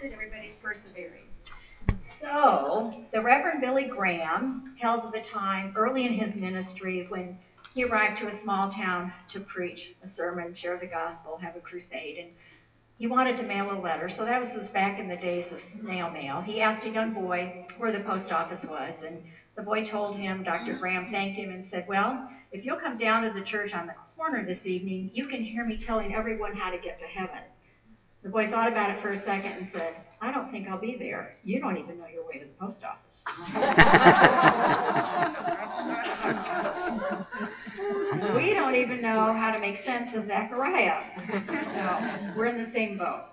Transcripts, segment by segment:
Good, everybody's persevering. So, the Reverend Billy Graham tells of a time early in his ministry when he arrived to a small town to preach a sermon, share the gospel, have a crusade, and he wanted to mail a letter. So that was back in the days of snail mail. He asked a young boy where the post office was, and the boy told him, Dr. Graham thanked him and said, Well, if you'll come down to the church on the corner this evening, you can hear me telling everyone how to get to heaven. The boy thought about it for a second and said, I don't think I'll be there. You don't even know your way to the post office. we don't even know how to make sense of Zechariah. so we're in the same boat.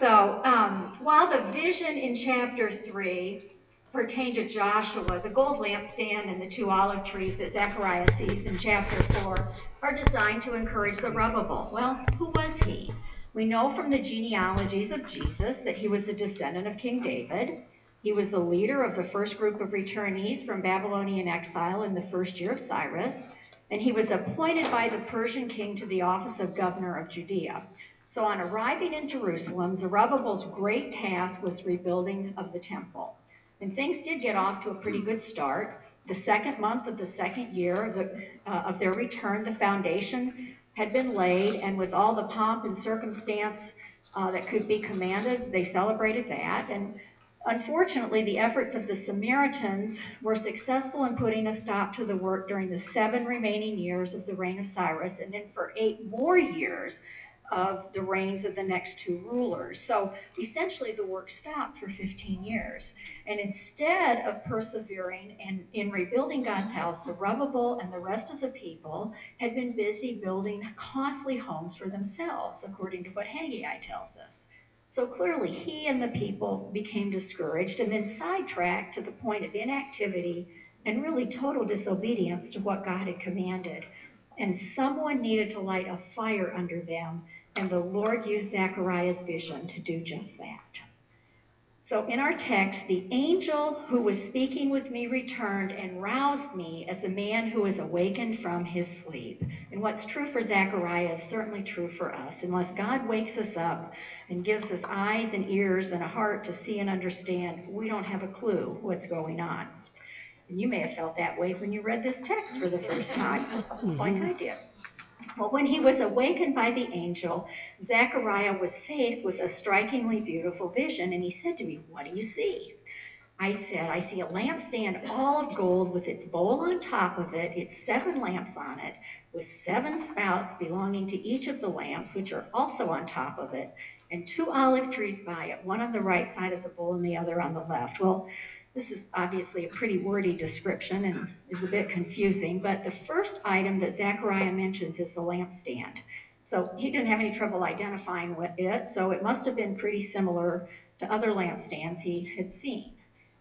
So um, while the vision in chapter 3 pertained to Joshua, the gold lampstand and the two olive trees that Zechariah sees in chapter 4 are designed to encourage the Zerubbabel. Well, who was he? We know from the genealogies of Jesus that he was a descendant of King David. He was the leader of the first group of returnees from Babylonian exile in the first year of Cyrus, and he was appointed by the Persian king to the office of governor of Judea. So on arriving in Jerusalem, Zerubbabel's great task was rebuilding of the temple. And things did get off to a pretty good start. The second month of the second year the, uh, of their return, the foundation had been laid, and with all the pomp and circumstance uh, that could be commanded, they celebrated that. And unfortunately, the efforts of the Samaritans were successful in putting a stop to the work during the seven remaining years of the reign of Cyrus, and then for eight more years of the reigns of the next two rulers. So essentially, the work stopped for 15 years. And instead of persevering and in rebuilding God's house, Zerubbabel and the rest of the people had been busy building costly homes for themselves, according to what Haggai tells us. So clearly, he and the people became discouraged and then sidetracked to the point of inactivity and really total disobedience to what God had commanded. And someone needed to light a fire under them, and the Lord used Zechariah's vision to do just that. So in our text, the angel who was speaking with me returned and roused me as a man who is awakened from his sleep. And what's true for Zechariah is certainly true for us. Unless God wakes us up and gives us eyes and ears and a heart to see and understand, we don't have a clue what's going on. And you may have felt that way when you read this text for the first mm-hmm. time, mm-hmm. like I did. Well, when he was awakened by the angel, Zechariah was faced with a strikingly beautiful vision, and he said to me, What do you see? I said, I see a lampstand all of gold with its bowl on top of it, its seven lamps on it, with seven spouts belonging to each of the lamps, which are also on top of it, and two olive trees by it, one on the right side of the bowl and the other on the left. Well, this is obviously a pretty wordy description and is a bit confusing, but the first item that Zechariah mentions is the lampstand. So he didn't have any trouble identifying what it, so it must have been pretty similar to other lampstands he had seen.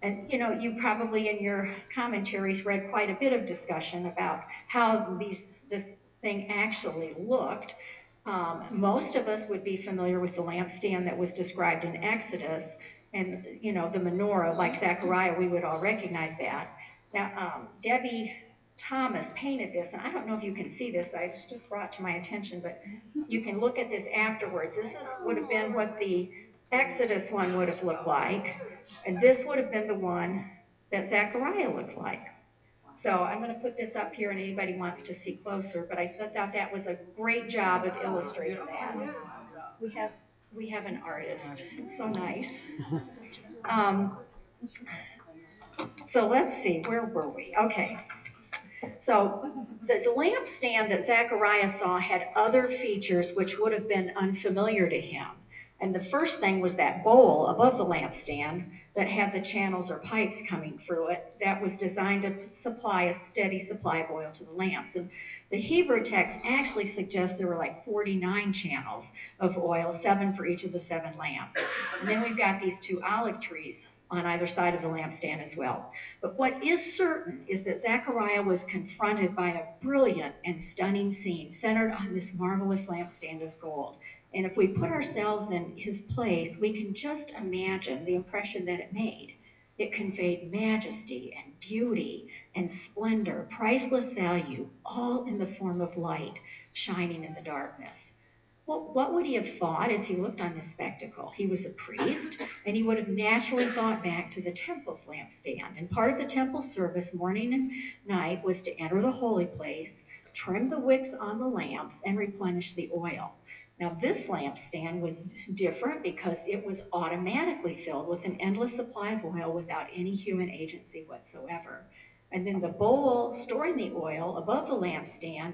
And you know, you probably in your commentaries read quite a bit of discussion about how these this thing actually looked. Um, most of us would be familiar with the lampstand that was described in Exodus, and you know the menorah, like Zechariah, we would all recognize that. Now, um, Debbie Thomas painted this, and I don't know if you can see this. I just brought to my attention, but you can look at this afterwards. This is, would have been what the Exodus one would have looked like, and this would have been the one that Zechariah looked like. So I'm going to put this up here, and anybody wants to see closer. But I thought that was a great job of illustrating that. We have we have an artist. So nice. Um, so let's see, where were we? Okay. So the, the lampstand that Zechariah saw had other features which would have been unfamiliar to him. And the first thing was that bowl above the lampstand that had the channels or pipes coming through it that was designed to supply a steady supply of oil to the lamps. And the Hebrew text actually suggests there were like 49 channels of oil, seven for each of the seven lamps. And then we've got these two olive trees on either side of the lampstand as well. But what is certain is that Zechariah was confronted by a brilliant and stunning scene centered on this marvelous lampstand of gold. And if we put ourselves in his place, we can just imagine the impression that it made. It conveyed majesty and beauty and splendor, priceless value, all in the form of light shining in the darkness. Well, what would he have thought as he looked on this spectacle? He was a priest, and he would have naturally thought back to the temple's lampstand. And part of the temple service, morning and night, was to enter the holy place, trim the wicks on the lamps, and replenish the oil. Now, this lampstand was different because it was automatically filled with an endless supply of oil without any human agency whatsoever. And then the bowl storing the oil above the lampstand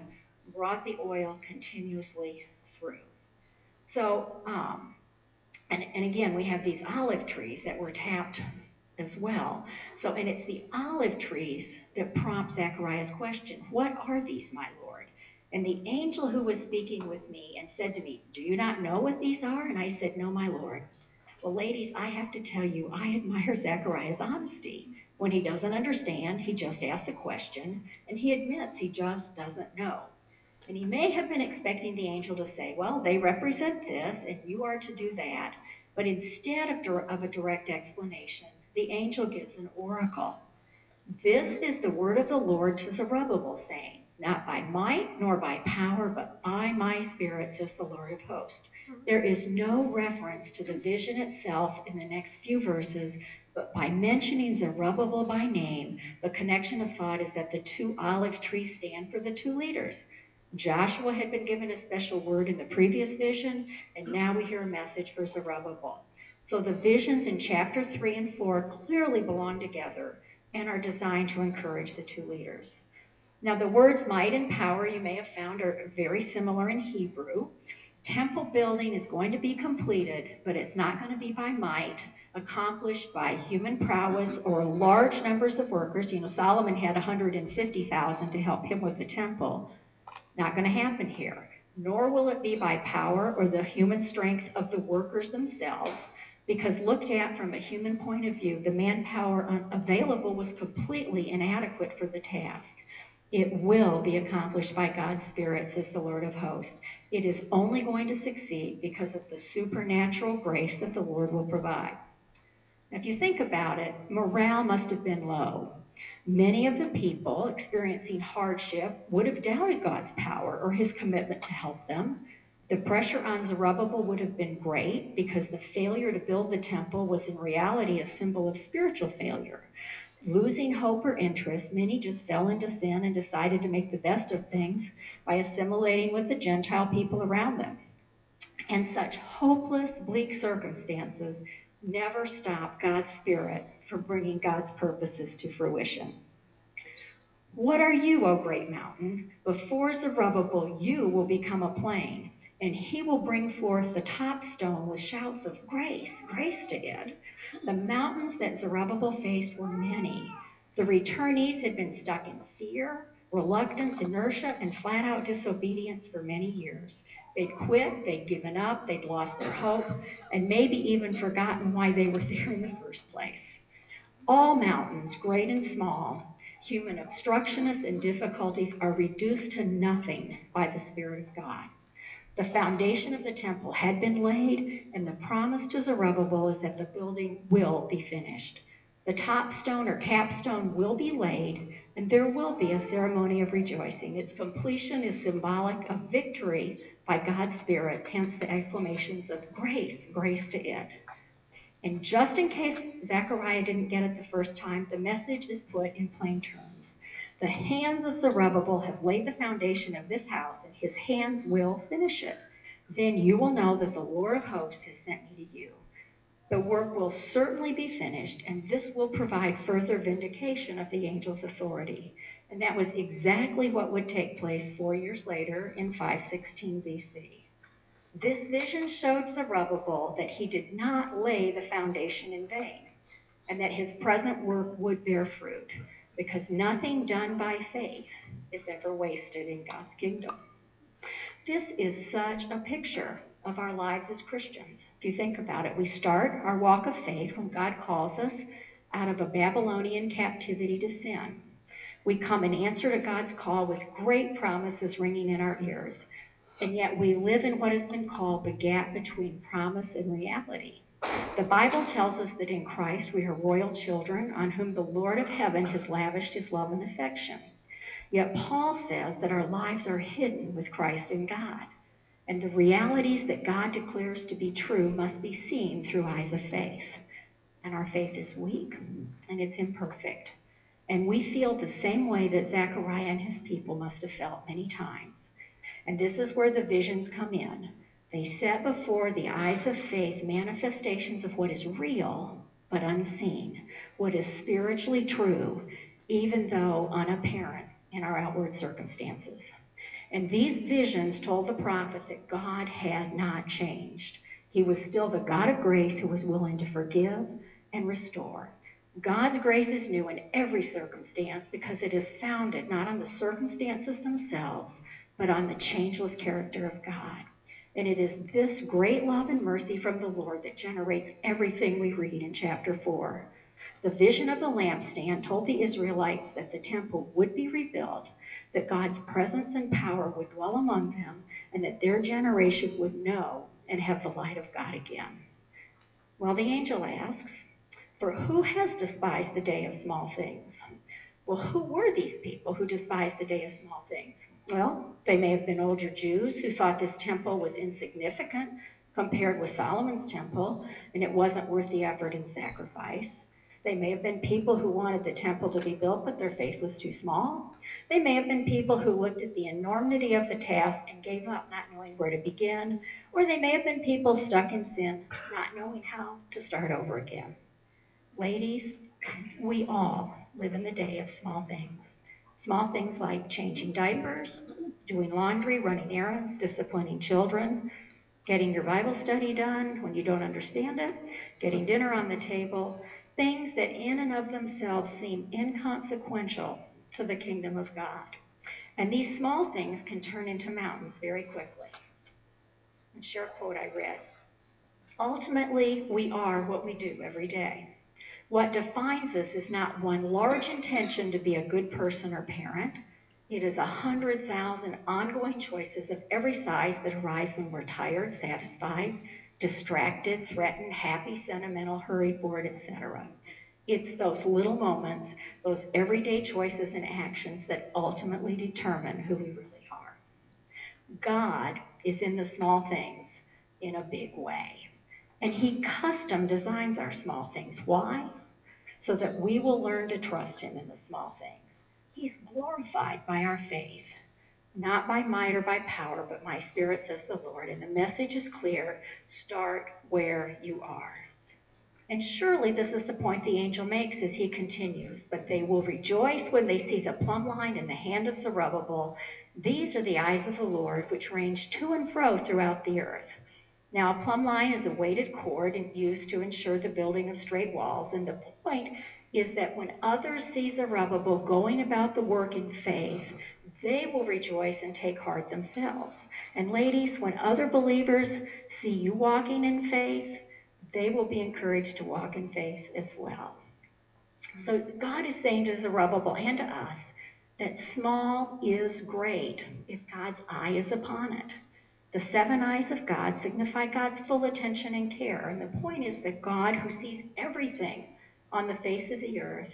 brought the oil continuously through. So, um, and, and again, we have these olive trees that were tapped as well. So, and it's the olive trees that prompt Zechariah's question What are these, my Lord? And the angel who was speaking with me and said to me, Do you not know what these are? And I said, No, my Lord. Well, ladies, I have to tell you, I admire Zechariah's honesty. When he doesn't understand, he just asks a question, and he admits he just doesn't know. And he may have been expecting the angel to say, Well, they represent this, and you are to do that. But instead of, of a direct explanation, the angel gives an oracle. This is the word of the Lord to Zerubbabel, saying, Not by might nor by power, but by my spirit, says the Lord of hosts. Mm-hmm. There is no reference to the vision itself in the next few verses, but by mentioning Zerubbabel by name, the connection of thought is that the two olive trees stand for the two leaders. Joshua had been given a special word in the previous vision, and mm-hmm. now we hear a message for Zerubbabel. So the visions in chapter 3 and 4 clearly belong together and are designed to encourage the two leaders. Now, the words might and power you may have found are very similar in Hebrew. Temple building is going to be completed, but it's not going to be by might, accomplished by human prowess or large numbers of workers. You know, Solomon had 150,000 to help him with the temple. Not going to happen here. Nor will it be by power or the human strength of the workers themselves, because looked at from a human point of view, the manpower available was completely inadequate for the task. It will be accomplished by God's Spirit, says the Lord of hosts. It is only going to succeed because of the supernatural grace that the Lord will provide. Now, if you think about it, morale must have been low. Many of the people experiencing hardship would have doubted God's power or his commitment to help them. The pressure on Zerubbabel would have been great because the failure to build the temple was in reality a symbol of spiritual failure. Losing hope or interest, many just fell into sin and decided to make the best of things by assimilating with the Gentile people around them. And such hopeless, bleak circumstances never stop God's Spirit from bringing God's purposes to fruition. What are you, O great mountain? Before Zerubbabel, you will become a plain, and he will bring forth the top stone with shouts of grace, grace to it. The mountains that Zerubbabel faced were many. The returnees had been stuck in fear, reluctance, inertia, and flat out disobedience for many years. They'd quit, they'd given up, they'd lost their hope, and maybe even forgotten why they were there in the first place. All mountains, great and small, human obstructionists and difficulties are reduced to nothing by the Spirit of God. The foundation of the temple had been laid, and the promise to Zerubbabel is that the building will be finished. The top stone or capstone will be laid, and there will be a ceremony of rejoicing. Its completion is symbolic of victory by God's Spirit, hence the exclamations of grace, grace to it. And just in case Zechariah didn't get it the first time, the message is put in plain terms. The hands of Zerubbabel have laid the foundation of this house, his hands will finish it. Then you will know that the Lord of hosts has sent me to you. The work will certainly be finished, and this will provide further vindication of the angel's authority. And that was exactly what would take place four years later in 516 BC. This vision showed Zerubbabel that he did not lay the foundation in vain, and that his present work would bear fruit, because nothing done by faith is ever wasted in God's kingdom. This is such a picture of our lives as Christians. If you think about it, we start our walk of faith when God calls us out of a Babylonian captivity to sin. We come in answer to God's call with great promises ringing in our ears. And yet we live in what has been called the gap between promise and reality. The Bible tells us that in Christ we are royal children on whom the Lord of heaven has lavished his love and affection. Yet Paul says that our lives are hidden with Christ in God. And the realities that God declares to be true must be seen through eyes of faith. And our faith is weak and it's imperfect. And we feel the same way that Zechariah and his people must have felt many times. And this is where the visions come in. They set before the eyes of faith manifestations of what is real but unseen, what is spiritually true, even though unapparent in our outward circumstances. And these visions told the prophet that God had not changed. He was still the God of grace who was willing to forgive and restore. God's grace is new in every circumstance because it is founded not on the circumstances themselves, but on the changeless character of God. And it is this great love and mercy from the Lord that generates everything we read in chapter 4. The vision of the lampstand told the Israelites that the temple would be rebuilt, that God's presence and power would dwell among them, and that their generation would know and have the light of God again. Well, the angel asks, For who has despised the day of small things? Well, who were these people who despised the day of small things? Well, they may have been older Jews who thought this temple was insignificant compared with Solomon's temple, and it wasn't worth the effort and sacrifice. They may have been people who wanted the temple to be built, but their faith was too small. They may have been people who looked at the enormity of the task and gave up, not knowing where to begin. Or they may have been people stuck in sin, not knowing how to start over again. Ladies, we all live in the day of small things. Small things like changing diapers, doing laundry, running errands, disciplining children, getting your Bible study done when you don't understand it, getting dinner on the table, things that in and of themselves seem inconsequential to the kingdom of God. And these small things can turn into mountains very quickly. And share a quote I read. Ultimately, we are what we do every day. What defines us is not one large intention to be a good person or parent. It is a hundred thousand ongoing choices of every size that arise when we're tired, satisfied, distracted, threatened, happy, sentimental, hurried, bored, etc. It's those little moments, those everyday choices and actions that ultimately determine who we really are. God is in the small things in a big way. And He custom designs our small things. Why? so that we will learn to trust him in the small things. He's glorified by our faith, not by might or by power, but my spirit, says the Lord. And the message is clear start where you are. And surely this is the point the angel makes as he continues. But they will rejoice when they see the plumb line in the hand of Zerubbabel. These are the eyes of the Lord, which range to and fro throughout the earth. Now, a plumb line is a weighted cord used to ensure the building of straight walls. And the point is that when others see Zerubbabel going about the work in faith, they will rejoice and take heart themselves. And ladies, when other believers see you walking in faith, they will be encouraged to walk in faith as well. So God is saying to Zerubbabel and to us that small is great if God's eye is upon it. The seven eyes of God signify God's full attention and care. And the point is that God, who sees everything on the face of the earth,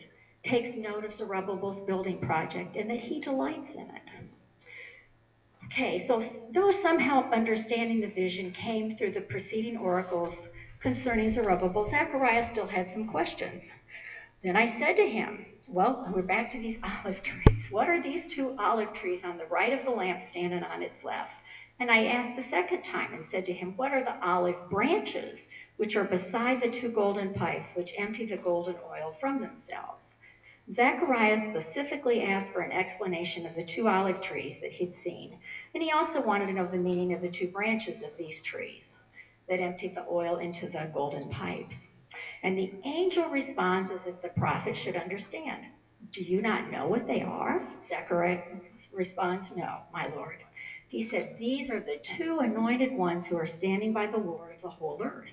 takes note of Zerubbabel's building project and that he delights in it. Okay, so though somehow understanding the vision came through the preceding oracles concerning Zerubbabel, Zechariah still had some questions. Then I said to him, Well, we're back to these olive trees. What are these two olive trees on the right of the lampstand and on its left? And I asked the second time and said to him, What are the olive branches which are beside the two golden pipes which empty the golden oil from themselves? Zechariah specifically asked for an explanation of the two olive trees that he'd seen, and he also wanted to know the meaning of the two branches of these trees that emptied the oil into the golden pipes. And the angel responds as if the prophet should understand. Do you not know what they are? Zechariah responds, No, my Lord. He said, These are the two anointed ones who are standing by the Lord of the whole earth.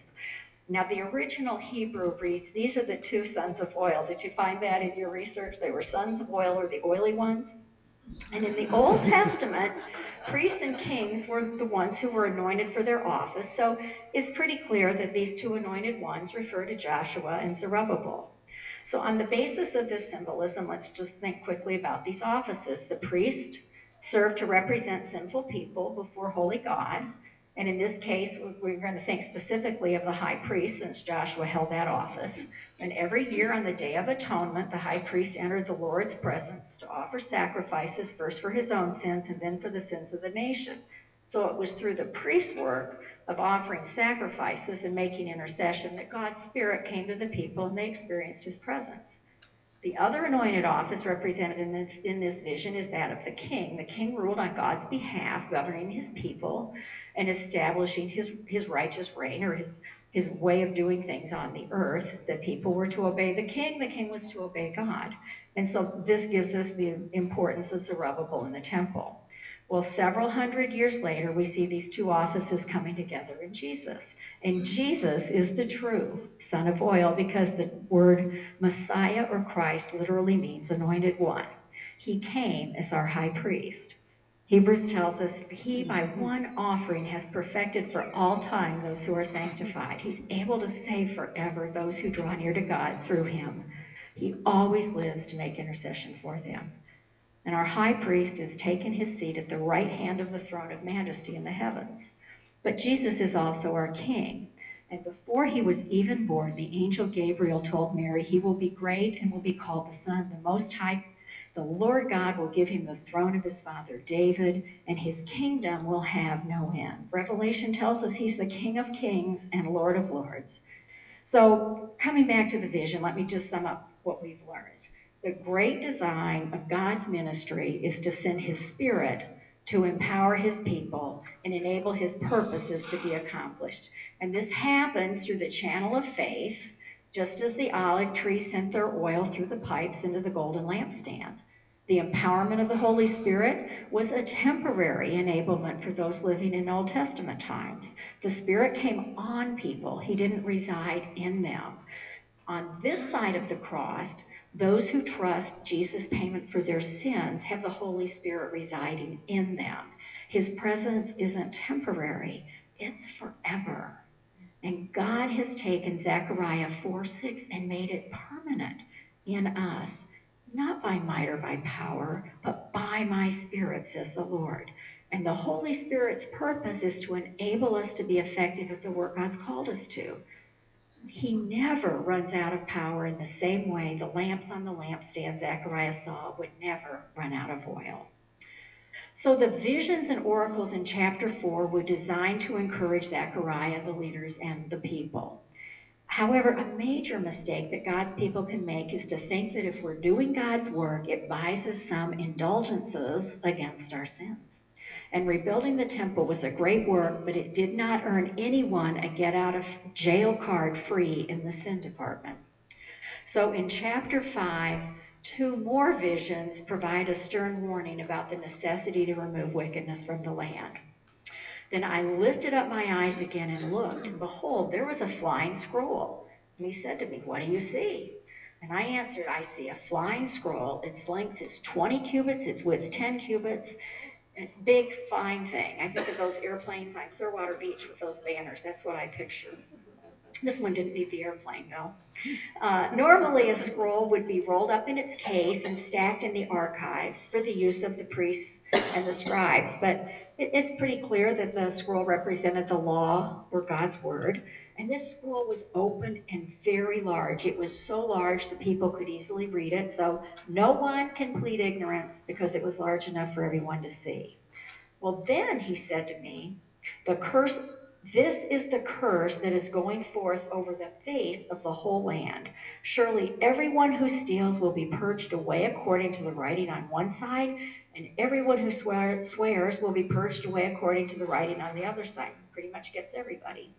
Now, the original Hebrew reads, These are the two sons of oil. Did you find that in your research? They were sons of oil or the oily ones? And in the Old Testament, priests and kings were the ones who were anointed for their office. So it's pretty clear that these two anointed ones refer to Joshua and Zerubbabel. So, on the basis of this symbolism, let's just think quickly about these offices. The priest served to represent sinful people before holy God. And in this case, we're going to think specifically of the high priest, since Joshua held that office. And every year on the Day of Atonement, the high priest entered the Lord's presence to offer sacrifices, first for his own sins and then for the sins of the nation. So it was through the priest's work of offering sacrifices and making intercession that God's Spirit came to the people and they experienced his presence. The other anointed office represented in this, in this vision is that of the king. The king ruled on God's behalf, governing his people and establishing his, his righteous reign or his, his way of doing things on the earth. The people were to obey the king, the king was to obey God. And so this gives us the importance of Zerubbabel in the temple. Well, several hundred years later, we see these two offices coming together in Jesus. And Jesus is the true son of oil because the word Messiah or Christ literally means anointed one. He came as our high priest. Hebrews tells us he by one offering has perfected for all time those who are sanctified. He's able to save forever those who draw near to God through him. He always lives to make intercession for them. And our high priest has taken his seat at the right hand of the throne of majesty in the heavens. But Jesus is also our king. And before he was even born, the angel Gabriel told Mary, He will be great and will be called the Son of the Most High. The Lord God will give him the throne of his father David, and his kingdom will have no end. Revelation tells us he's the King of kings and Lord of lords. So, coming back to the vision, let me just sum up what we've learned. The great design of God's ministry is to send his spirit to empower his people and enable his purposes to be accomplished. And this happens through the channel of faith, just as the olive tree sent their oil through the pipes into the golden lampstand. The empowerment of the Holy Spirit was a temporary enablement for those living in Old Testament times. The Spirit came on people, He didn't reside in them. On this side of the cross, those who trust Jesus' payment for their sins have the Holy Spirit residing in them. His presence isn't temporary, it's forever. And God has taken Zechariah 4 6 and made it permanent in us, not by might or by power, but by my Spirit, says the Lord. And the Holy Spirit's purpose is to enable us to be effective at the work God's called us to. He never runs out of power in the same way the lamps on the lampstand Zechariah saw would never run out of oil. So the visions and oracles in chapter 4 were designed to encourage Zechariah, the leaders, and the people. However, a major mistake that God's people can make is to think that if we're doing God's work, it buys us some indulgences against our sins. And rebuilding the temple was a great work, but it did not earn anyone a get out of jail card free in the sin department. So in chapter 5, two more visions provide a stern warning about the necessity to remove wickedness from the land. Then I lifted up my eyes again and looked, and behold, there was a flying scroll. And he said to me, What do you see? And I answered, I see a flying scroll. Its length is 20 cubits, its width 10 cubits. Big, fine thing. I think of those airplanes on Clearwater Beach with those banners. That's what I picture. This one didn't need the airplane, though. Uh, normally, a scroll would be rolled up in its case and stacked in the archives for the use of the priests and the scribes. But it, it's pretty clear that the scroll represented the law or God's word. And this scroll was open and very large. It was so large that people could easily read it. So no one can plead ignorance because it was large enough for everyone to see. Well, then he said to me, the curse this is the curse that is going forth over the face of the whole land. Surely everyone who steals will be purged away according to the writing on one side, and everyone who swear, swears will be purged away according to the writing on the other side. Pretty much gets everybody.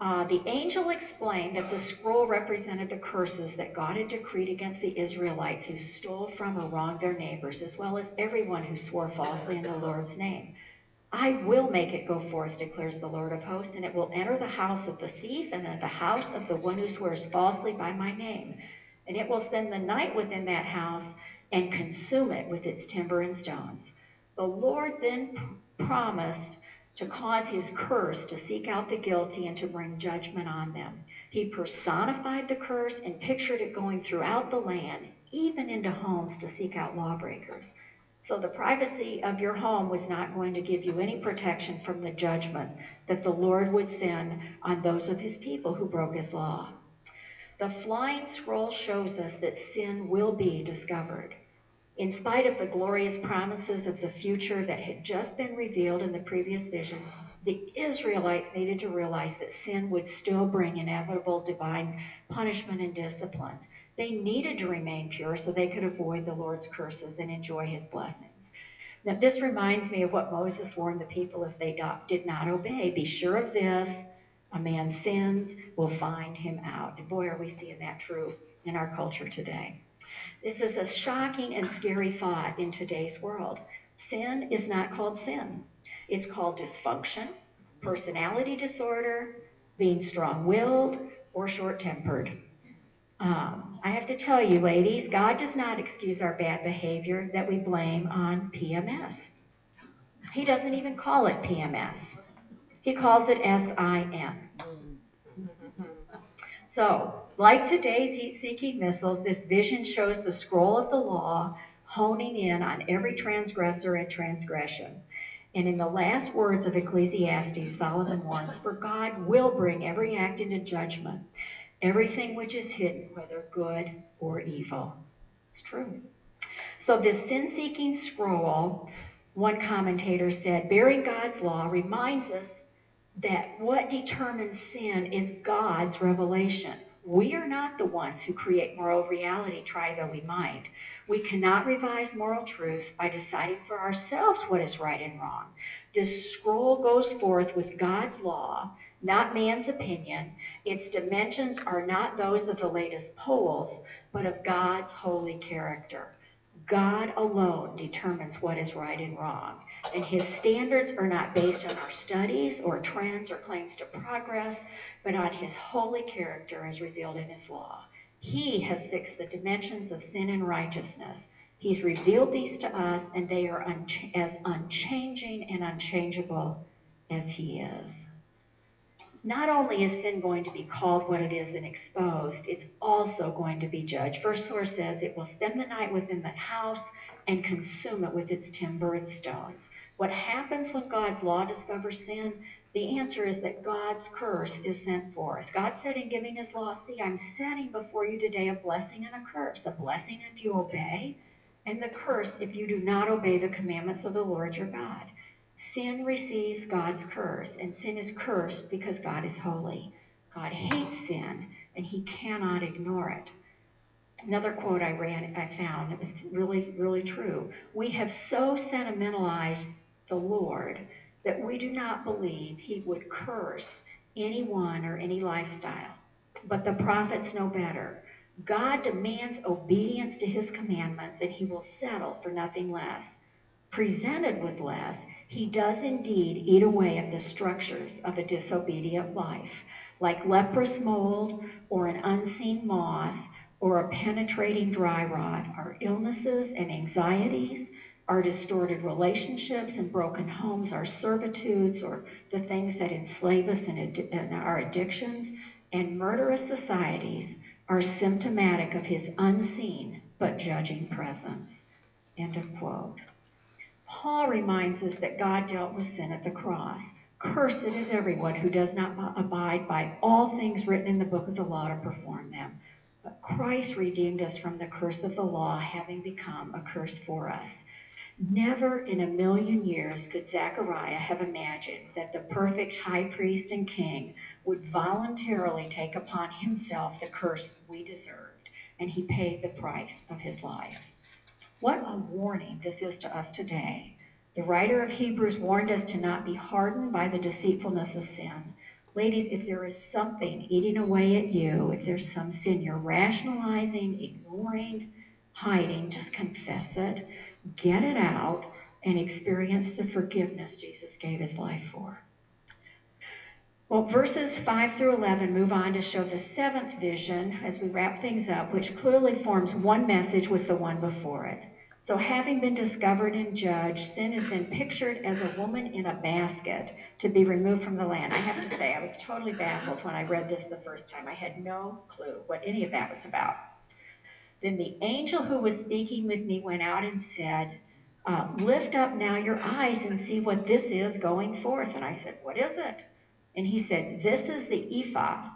Uh, the angel explained that the scroll represented the curses that God had decreed against the Israelites who stole from or wronged their neighbors, as well as everyone who swore falsely in the Lord's name. I will make it go forth, declares the Lord of hosts, and it will enter the house of the thief and the house of the one who swears falsely by my name. And it will spend the night within that house and consume it with its timber and stones. The Lord then promised to cause his curse to seek out the guilty and to bring judgment on them. He personified the curse and pictured it going throughout the land, even into homes to seek out lawbreakers. So the privacy of your home was not going to give you any protection from the judgment that the Lord would send on those of his people who broke his law. The flying scroll shows us that sin will be discovered. In spite of the glorious promises of the future that had just been revealed in the previous visions, the Israelites needed to realize that sin would still bring inevitable divine punishment and discipline. They needed to remain pure so they could avoid the Lord's curses and enjoy his blessings. Now, this reminds me of what Moses warned the people if they did not obey. Be sure of this a man's sins will find him out. And boy, are we seeing that true in our culture today. This is a shocking and scary thought in today's world. Sin is not called sin, it's called dysfunction, personality disorder, being strong willed, or short tempered. Um, I have to tell you, ladies, God does not excuse our bad behavior that we blame on PMS. He doesn't even call it PMS. He calls it S-I-N. So, like today's heat-seeking missiles, this vision shows the scroll of the law honing in on every transgressor and transgression. And in the last words of Ecclesiastes, Solomon warns, For God will bring every act into judgment everything which is hidden, whether good or evil. It's true. So, this sin seeking scroll, one commentator said, bearing God's law reminds us that what determines sin is God's revelation. We are not the ones who create moral reality, try though we might. We cannot revise moral truth by deciding for ourselves what is right and wrong. This scroll goes forth with God's law not man's opinion. Its dimensions are not those of the latest polls, but of God's holy character. God alone determines what is right and wrong, and his standards are not based on our studies or trends or claims to progress, but on his holy character as revealed in his law. He has fixed the dimensions of sin and righteousness. He's revealed these to us, and they are unch- as unchanging and unchangeable as he is not only is sin going to be called what it is and exposed, it's also going to be judged. Verse 4 says, It will spend the night within the house and consume it with its timber and stones. What happens when God's law discovers sin? The answer is that God's curse is sent forth. God said in giving his law, See, I'm setting before you today a blessing and a curse. A blessing if you obey, and the curse if you do not obey the commandments of the Lord your God. Sin receives God's curse, and sin is cursed because God is holy. God hates sin, and he cannot ignore it. Another quote I ran, I found, it was really, really true. We have so sentimentalized the Lord that we do not believe he would curse anyone or any lifestyle. But the prophets know better. God demands obedience to his commandments, and he will settle for nothing less. Presented with less, he does indeed eat away at the structures of a disobedient life, like leprous mold or an unseen moth or a penetrating dry rot. Our illnesses and anxieties, our distorted relationships and broken homes, our servitudes or the things that enslave us and our addictions, and murderous societies are symptomatic of his unseen but judging presence. End of quote. Paul reminds us that God dealt with sin at the cross. Cursed is everyone who does not abide by all things written in the book of the law to perform them. But Christ redeemed us from the curse of the law, having become a curse for us. Never in a million years could Zechariah have imagined that the perfect high priest and king would voluntarily take upon himself the curse we deserved, and he paid the price of his life. What a warning this is to us today. The writer of Hebrews warned us to not be hardened by the deceitfulness of sin. Ladies, if there is something eating away at you, if there's some sin you're rationalizing, ignoring, hiding, just confess it, get it out, and experience the forgiveness Jesus gave his life for. Well, verses 5 through 11 move on to show the seventh vision as we wrap things up, which clearly forms one message with the one before it. So, having been discovered and judged, sin has been pictured as a woman in a basket to be removed from the land. I have to say, I was totally baffled when I read this the first time. I had no clue what any of that was about. Then the angel who was speaking with me went out and said, uh, Lift up now your eyes and see what this is going forth. And I said, What is it? And he said, This is the ephah,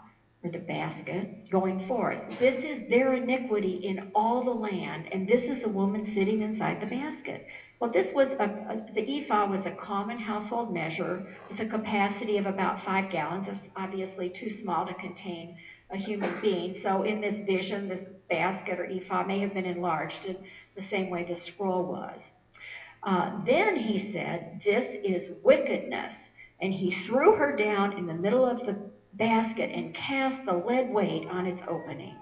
the basket, going forth. This is their iniquity in all the land, and this is a woman sitting inside the basket. Well, this was a, a, the ephah was a common household measure with a capacity of about five gallons. It's obviously too small to contain a human being. So in this vision, this basket or ephah may have been enlarged in the same way the scroll was. Uh, then he said, This is wickedness. And he threw her down in the middle of the basket and cast the lead weight on its opening.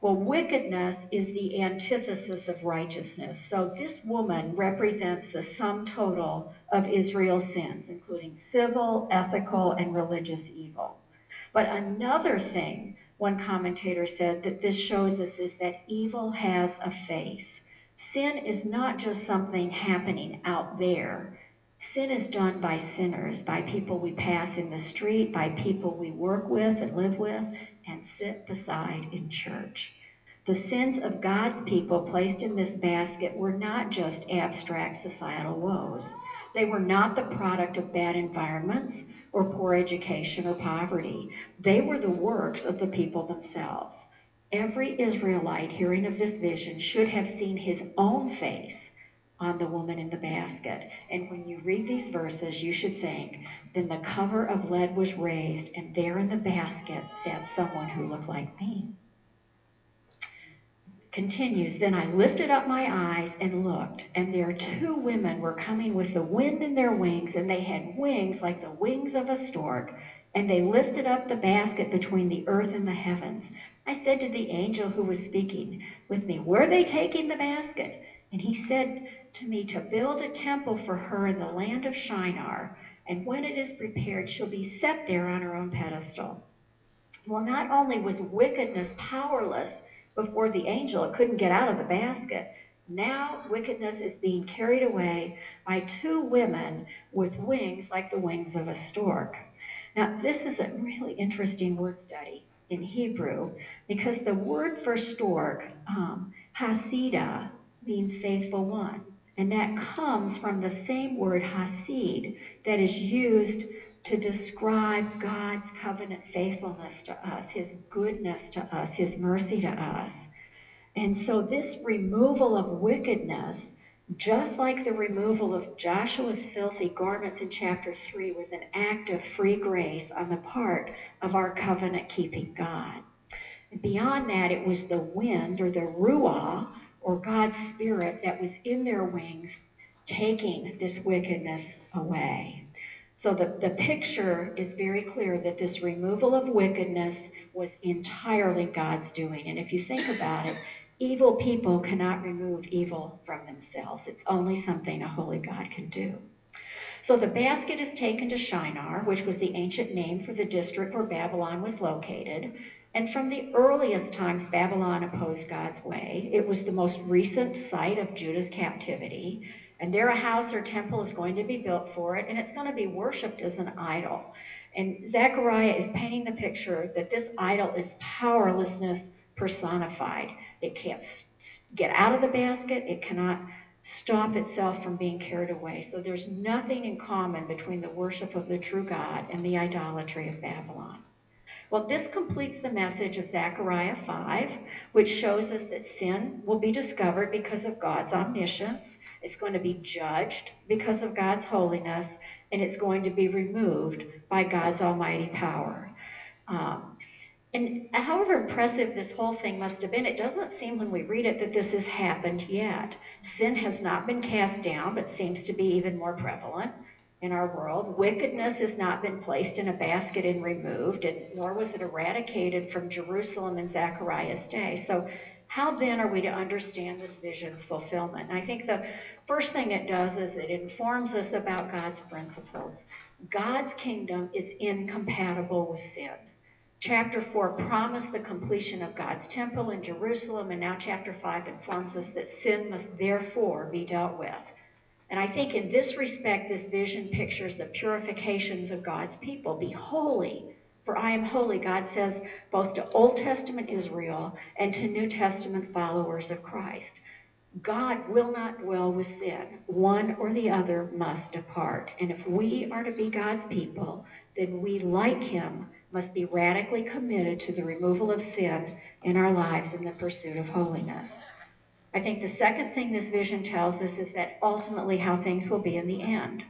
Well, wickedness is the antithesis of righteousness. So this woman represents the sum total of Israel's sins, including civil, ethical, and religious evil. But another thing one commentator said that this shows us is that evil has a face. Sin is not just something happening out there. Sin is done by sinners, by people we pass in the street, by people we work with and live with and sit beside in church. The sins of God's people placed in this basket were not just abstract societal woes. They were not the product of bad environments or poor education or poverty. They were the works of the people themselves. Every Israelite hearing of this vision should have seen his own face on the woman in the basket. And when you read these verses, you should think, then the cover of lead was raised, and there in the basket sat someone who looked like me. Continues, then I lifted up my eyes and looked, and there two women were coming with the wind in their wings, and they had wings like the wings of a stork, and they lifted up the basket between the earth and the heavens. I said to the angel who was speaking with me, Were they taking the basket? And he said to me to build a temple for her in the land of Shinar, and when it is prepared, she'll be set there on her own pedestal. Well, not only was wickedness powerless before the angel, it couldn't get out of the basket. Now wickedness is being carried away by two women with wings like the wings of a stork. Now, this is a really interesting word study in Hebrew because the word for stork, um, hasida, means faithful one. And that comes from the same word hasid that is used to describe God's covenant faithfulness to us, his goodness to us, his mercy to us. And so this removal of wickedness, just like the removal of Joshua's filthy garments in chapter 3, was an act of free grace on the part of our covenant keeping God. Beyond that, it was the wind or the ruah or God's Spirit that was in their wings taking this wickedness away. So the, the picture is very clear that this removal of wickedness was entirely God's doing. And if you think about it, evil people cannot remove evil from themselves. It's only something a holy God can do. So the basket is taken to Shinar, which was the ancient name for the district where Babylon was located. And from the earliest times, Babylon opposed God's way. It was the most recent site of Judah's captivity. And there, a house or temple is going to be built for it, and it's going to be worshipped as an idol. And Zechariah is painting the picture that this idol is powerlessness personified. It can't get out of the basket, it cannot stop itself from being carried away. So there's nothing in common between the worship of the true God and the idolatry of Babylon. Well, this completes the message of Zechariah 5, which shows us that sin will be discovered because of God's omniscience. It's going to be judged because of God's holiness, and it's going to be removed by God's almighty power. Um, and however impressive this whole thing must have been, it doesn't seem when we read it that this has happened yet. Sin has not been cast down, but seems to be even more prevalent in our world. Wickedness has not been placed in a basket and removed, and nor was it eradicated from Jerusalem in Zechariah's day. So, how then are we to understand this vision's fulfillment? And I think the first thing it does is it informs us about God's principles. God's kingdom is incompatible with sin. Chapter 4 promised the completion of God's temple in Jerusalem, and now chapter 5 informs us that sin must therefore be dealt with. And I think in this respect, this vision pictures the purifications of God's people. Be holy, for I am holy, God says both to Old Testament Israel and to New Testament followers of Christ. God will not dwell with sin. One or the other must depart. And if we are to be God's people, then we, like Him, must be radically committed to the removal of sin in our lives in the pursuit of holiness. I think the second thing this vision tells us is that ultimately how things will be in the end.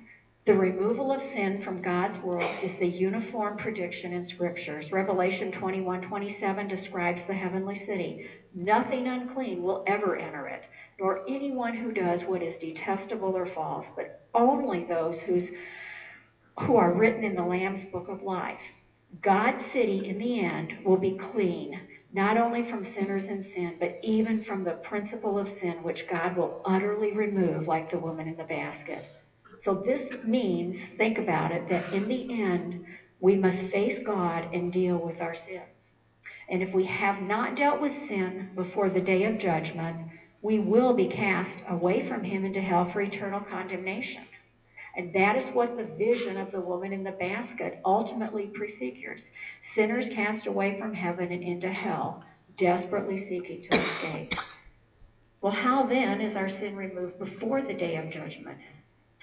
The removal of sin from God's world is the uniform prediction in scriptures. Revelation 21:27 describes the heavenly city. Nothing unclean will ever enter it, nor anyone who does what is detestable or false, but only those who are written in the Lamb's book of life. God's city in the end will be clean, not only from sinners and sin, but even from the principle of sin, which God will utterly remove, like the woman in the basket. So this means, think about it, that in the end, we must face God and deal with our sins. And if we have not dealt with sin before the day of judgment, we will be cast away from Him into hell for eternal condemnation. And that is what the vision of the woman in the basket ultimately prefigures. Sinners cast away from heaven and into hell, desperately seeking to escape. Well, how then is our sin removed before the day of judgment?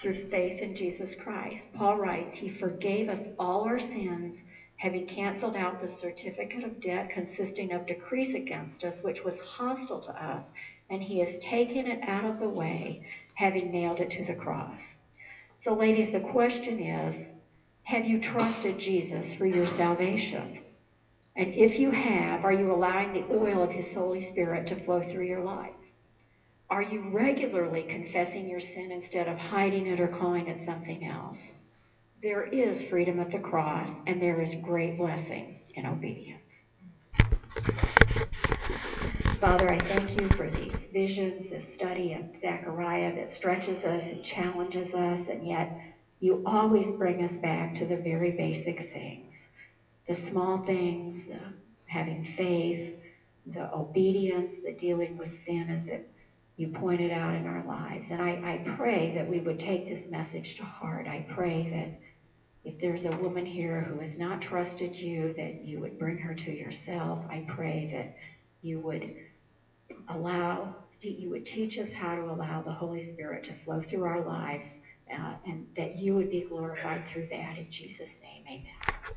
through faith in Jesus Christ. Paul writes, He forgave us all our sins, having canceled out the certificate of debt consisting of decrees against us, which was hostile to us, and He has taken it out of the way, having nailed it to the cross. So, ladies, the question is Have you trusted Jesus for your salvation? And if you have, are you allowing the oil of His Holy Spirit to flow through your life? Are you regularly confessing your sin instead of hiding it or calling it something else? There is freedom at the cross, and there is great blessing in obedience. Father, I thank you for these visions, this study of Zechariah that stretches us and challenges us, and yet you always bring us back to the very basic things the small things, the having faith, the obedience, the dealing with sin as it you pointed out in our lives. And I, I pray that we would take this message to heart. I pray that if there's a woman here who has not trusted you, that you would bring her to yourself. I pray that you would allow, you would teach us how to allow the Holy Spirit to flow through our lives, uh, and that you would be glorified through that. In Jesus' name, amen.